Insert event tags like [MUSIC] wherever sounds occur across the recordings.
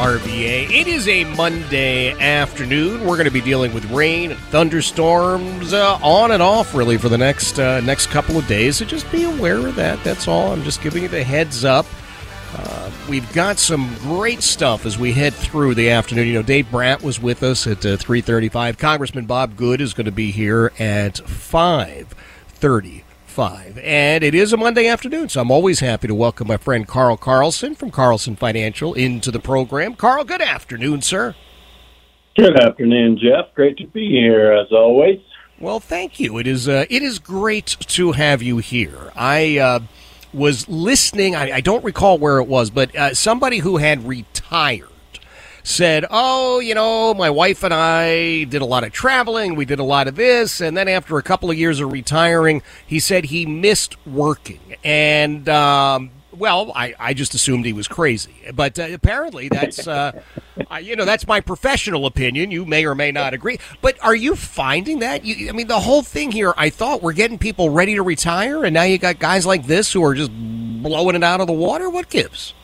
WRVA. It is a Monday afternoon. We're going to be dealing with rain and thunderstorms uh, on and off, really, for the next uh, next couple of days. So just be aware of that. That's all. I'm just giving you the heads up. Uh, we've got some great stuff as we head through the afternoon. You know, Dave Brandt was with us at uh, 3:35. Congressman Bob Good is going to be here at 5:35. And it is a Monday afternoon, so I'm always happy to welcome my friend Carl Carlson from Carlson Financial into the program. Carl, good afternoon, sir. Good afternoon, Jeff. Great to be here as always. Well, thank you. It is uh, it is great to have you here. I uh, was listening. I, I don't recall where it was, but uh, somebody who had retired said, "Oh, you know, my wife and I did a lot of traveling. We did a lot of this, and then after a couple of years of retiring, he said he missed working and." Um, well, I, I just assumed he was crazy, but uh, apparently that's uh, I, you know that's my professional opinion. You may or may not agree, but are you finding that? You, I mean, the whole thing here. I thought we're getting people ready to retire, and now you got guys like this who are just blowing it out of the water. What gives?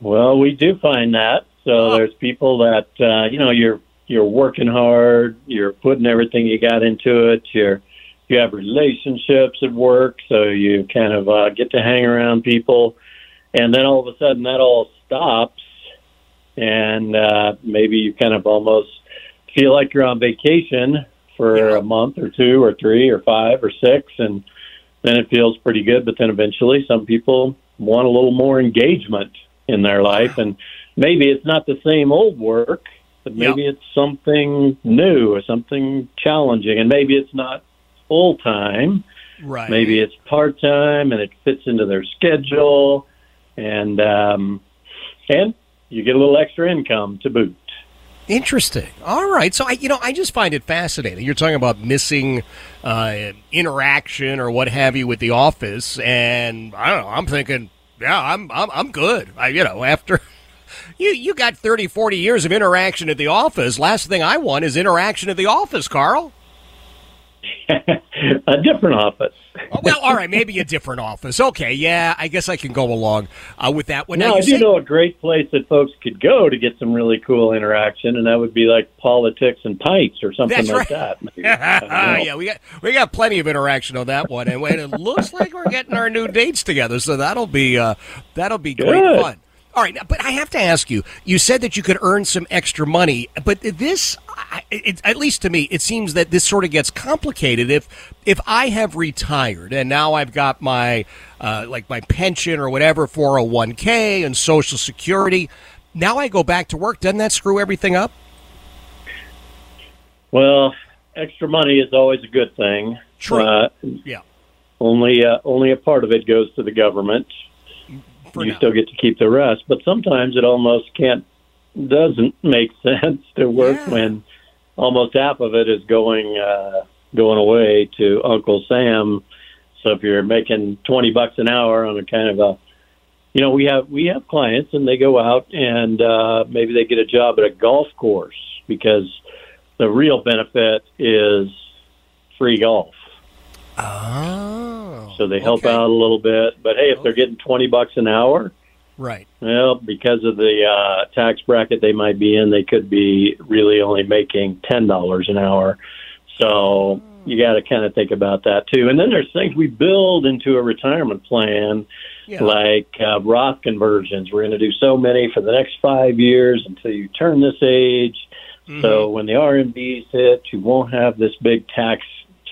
Well, we do find that. So Oh. there's people that uh, you know you're you're working hard, you're putting everything you got into it. You're you have relationships at work, so you kind of uh, get to hang around people, and then all of a sudden that all stops, and uh, maybe you kind of almost feel like you're on vacation for Yeah. a month or two or three or five or six, and then it feels pretty good. But then eventually, some people want a little more engagement in their life, and maybe it's not the same old work, but maybe it's something new or something challenging, and maybe it's not full time. Right. Maybe it's part time, and it fits into their schedule, and um, and you get a little extra income to boot. Interesting. All right. So I, you know, I just find it fascinating. You're talking about missing uh, interaction or what have you with the office, and I don't know. I'm thinking, yeah, I'm, I'm, I'm good. I, you know, after [LAUGHS] you, you got 30, 40 years of interaction at the office. Last thing I want is interaction at the office, Carl. [LAUGHS] a different office. Oh, well, all right, maybe a different office. Okay, yeah, I guess I can go along uh, with that one. Now, Now, I you do say- know a great place that folks could go to get some really cool interaction, and that would be like politics and pints or something That's like right. that. Maybe. [LAUGHS] I don't know. yeah, we got we got plenty of interaction on that one, and it looks like we're getting our new dates together, so that'll be uh, that'll be great Good. fun. All right, but I have to ask you. You said that you could earn some extra money, but this, I- it, at least to me, it seems that this sort of gets complicated. If if I have retired and now I've got my uh, like my pension or whatever, four hundred one k and Social Security, now I go back to work. Doesn't that screw everything up? Well, extra money is always a good thing. True. Uh, Yeah. only uh, only a part of it goes to the government. For you now. still get to keep the rest, but sometimes it almost can't doesn't make [LAUGHS] sense to work Yeah. when almost half of it is going uh, going away to Uncle Sam. So if you're making twenty bucks an hour on a kind of a you know, we have we have clients and they go out and uh maybe they get a job at a golf course because the real benefit is free golf. Oh. So they help okay. out a little bit. But hey, if they're getting twenty bucks an hour, Right. Well, because of the uh, tax bracket they might be in, they could be really only making ten dollars an hour. So you got to kind of think about that too. And then there's things we build into a retirement plan, Yeah. like uh, Roth conversions. We're going to do so many for the next five years until you turn this age. Mm-hmm. So when the RMDs hit, you won't have this big tax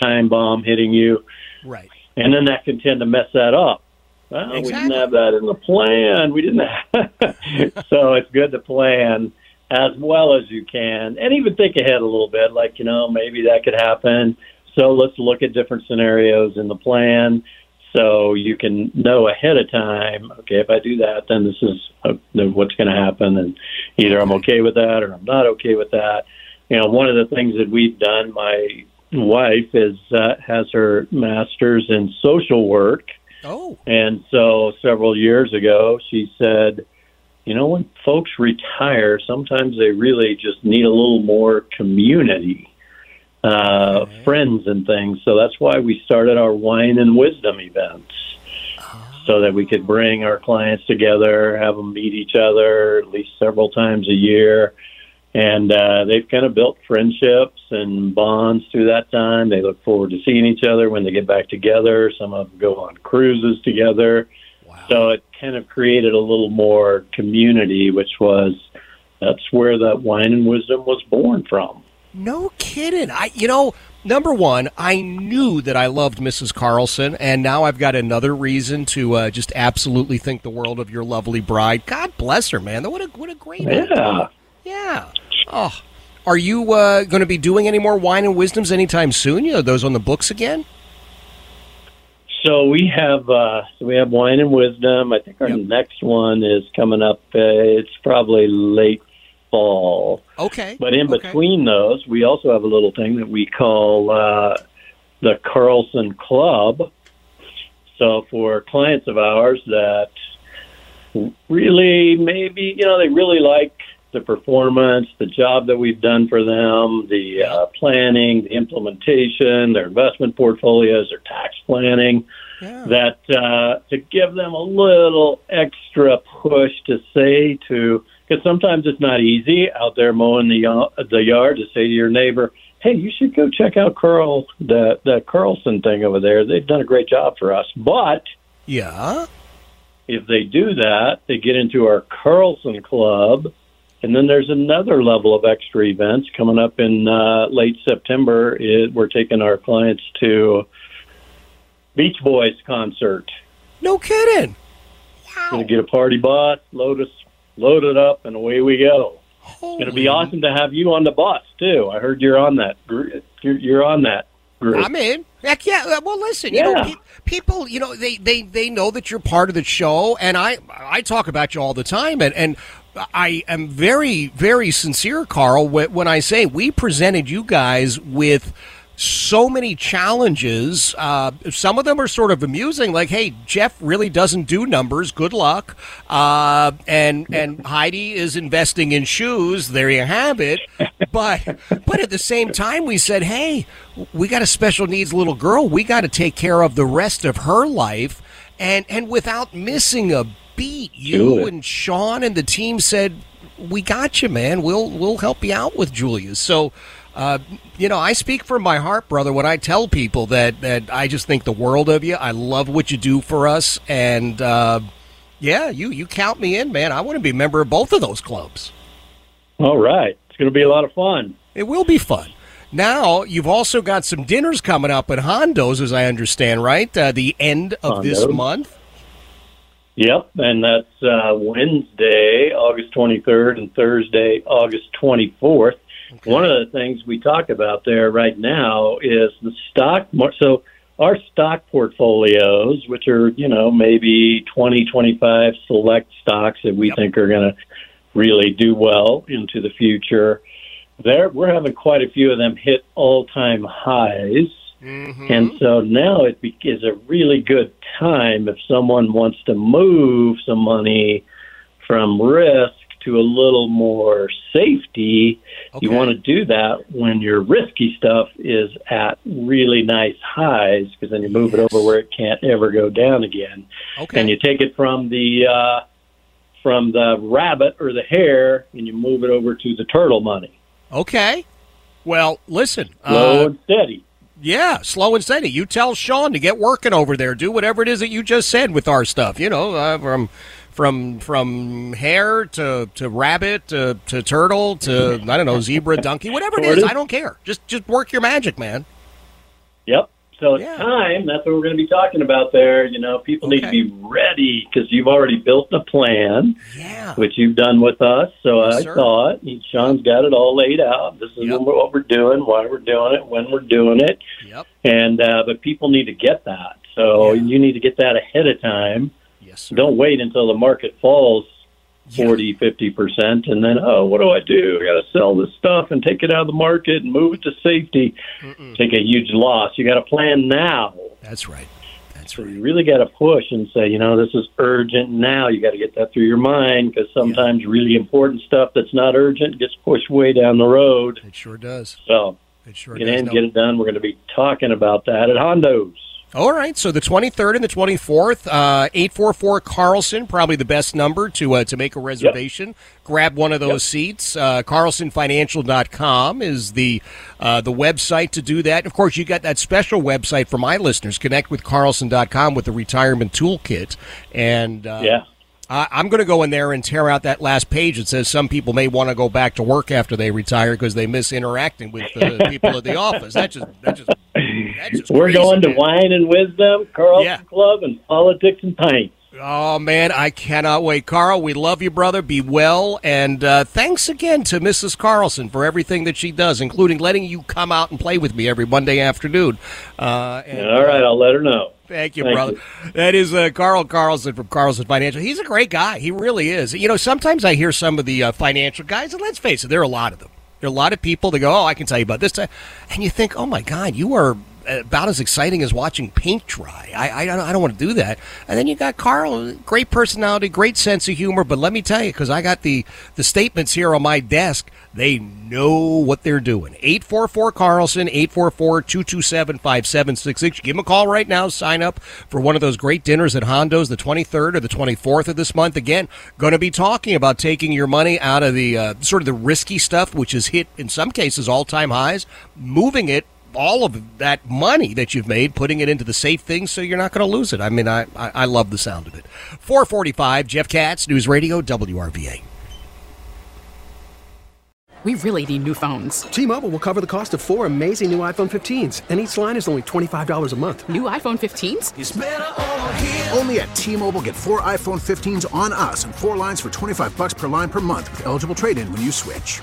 time bomb hitting you Right. and then that can tend to mess that up. Well, we didn't have that in the plan. We didn't have. [LAUGHS] so it's good to plan as well as you can, and even think ahead a little bit. Like you know, maybe that could happen. So let's look at different scenarios in the plan, so you can know ahead of time. Okay, if I do that, then this is uh, what's going to happen, and either I'm okay with that or I'm not okay with that. You know, one of the things that we've done, my wife is uh, has her master's in social work, Oh. and so several years ago she said, you know, when folks retire, sometimes they really just need a little more community, uh, friends and things. So that's why we started our wine and wisdom events. So that we could bring our clients together, have them meet each other at least several times a year, and uh, they've kind of built friendships and bonds through that time. They look forward to seeing each other when they get back together. Some of them go on cruises together. So it kind of created a little more community, which was that's where that wine and wisdom was born from. No kidding. I, you know, number one, I knew that I loved Mrs. Carlson, and now I've got another reason to uh, just absolutely think the world of your lovely bride. God bless her, man. What a what a great. Yeah. Yeah. Oh, are you uh, going to be doing any more wine and wisdoms anytime soon? You know, those on the books again? So we have uh, so we have wine and wisdom. I think our Yep. next one is coming up. Uh, it's probably late fall. Okay. But in okay. between those, we also have a little thing that we call uh, the Carlson Club. So for clients of ours that really maybe you know they really like the performance, the job that we've done for them, the uh, planning, the implementation, their investment portfolios, their tax planning Yeah. that uh, to give them a little extra push to say to because sometimes it's not easy out there mowing the the yard to say to your neighbor, "Hey, you should go check out Carl the the Carlson thing over there. They've done a great job for us." But Yeah. if they do that, they get into our Carlson Club, and then there's another level of extra events coming up in uh, late September. It, we're taking our clients to Beach Boys concert. No kidding. Wow. Gonna get a party bus, load us, load it up, and away we go. It's gonna be awesome to have you on the bus too. I heard you're on that. You're, you're on that group. I'm in. Heck yeah. Uh, Well, listen, you know, Yeah. pe- people, you know, they, they, they know that you're part of the show, and I I talk about you all the time, and and I am very very sincere, Carl, when I say we presented you guys with. So many challenges. Uh, some of them are sort of amusing, like, "Hey, Jeff really doesn't do numbers. Good luck." Uh, and and Heidi is investing in shoes. There you have it. But but at the same time, we said, "Hey, we got a special needs little girl. We got to take care of the rest of her life." And and without missing a beat, you and Sean and the team said, "We got you, man. We'll we'll help you out with Julia." So. Uh, you know, I speak from my heart, brother, when I tell people that, that I just think the world of you. I love what you do for us, and uh, yeah, you you count me in, man. I want to be a member of both of those clubs. All right, it's gonna be a lot of fun. It will be fun. Now, you've also got some dinners coming up at Hondo's, as I understand, right? Uh, the end of this month. Yep, and that's uh, Wednesday, August 23rd, and Thursday, August 24th. One of the things we talk about there right now is the stock. mar- So our stock portfolios, which are you know maybe 20, 25 select stocks that we Yep. think are going to really do well into the future. There, we're having quite a few of them hit all-time highs. And so now it is a really good time if someone wants to move some money from risk to a little more safety. You want to do that when your risky stuff is at really nice highs because then you move it over where it can't ever go down again. Okay. And you take it from the uh, from the rabbit or the hare, and you move it over to the turtle money. Okay. Well, listen. Slow uh, and steady. Yeah, slow and steady. You tell Sean to get working over there. Do whatever it is that you just said with our stuff. You know, uh, from from from hare to to rabbit to, to turtle to I don't know zebra, donkey, whatever it is. I don't care. Just just work your magic, man. Yep. So it's Yeah. time. That's what we're going to be talking about there. You know, people need to be ready because you've already built the plan, Yeah. which you've done with us. So Yes, I sir. it. Sean's got it all laid out. This is Yep. what we're doing, why we're doing it, when we're doing it. Yep. And uh, but people need to get that. So Yeah. you need to get that ahead of time. Yes. Sir. Don't wait until the market falls Yeah. forty, fifty percent, and then oh, what do I do? I got to sell this stuff and take it out of the market and move it to safety. Take a huge loss. You got to plan now. That's right. That's So right. you really got to push and say, you know, this is urgent now. You got to get that through your mind because sometimes really important stuff that's not urgent gets pushed way down the road. It sure does. So It sure get does. in, No- get it done. We're going to be talking about that at Hondo's. All right, so the 23rd and the 24th, uh, 844 Carlson, probably the best number to uh, to make a reservation. Grab one of those seats. Uh, CarlsonFinancial.com is the uh, the website to do that. Of course, you got that special website for my listeners. Connect with Carlson.com with the retirement toolkit. And uh, Yeah. I, I'm going to go in there and tear out that last page that says some people may want to go back to work after they retire because they miss interacting with the [LAUGHS] people at the office. That just that just We're crazy, going to man. Wine and Wisdom, Carlson Yeah. Club, and Politics and Pints. Oh man, I cannot wait, Carl. We love you, brother. Be well, and uh, thanks again to Mrs. Carlson for everything that she does, including letting you come out and play with me every Monday afternoon. Uh, and, All right, I'll let her know. Thank you, Thank brother. you. That is uh, Carl Carlson from Carlson Financial. He's a great guy. He really is. You know, sometimes I hear some of the uh, financial guys, and let's face it, there are a lot of them. There are a lot of people that go, "Oh, I can tell you about this," and you think, "Oh my God, you are." About as exciting as watching paint dry. I, I, don't, I don't want to do that. And then you got Carl, great personality, great sense of humor. But let me tell you, because I got the, the statements here on my desk, they know what they're doing. 844 Carlson, 844 227 5766. Give them a call right now. Sign up for one of those great dinners at Hondo's the 23rd or the 24th of this month. Again, going to be talking about taking your money out of the uh, sort of the risky stuff, which has hit, in some cases, all time highs, moving it. All of that money that you've made, putting it into the safe things, so you're not going to lose it. I mean, I, I I love the sound of it. 445, Jeff Katz, News Radio, WRVA. We really need new phones. T-Mobile will cover the cost of four amazing new iPhone 15s, and each line is only $25 a month. New iPhone 15s? Only at T-Mobile, get four iPhone 15s on us and four lines for 25 bucks per line per month with eligible trade-in when you switch.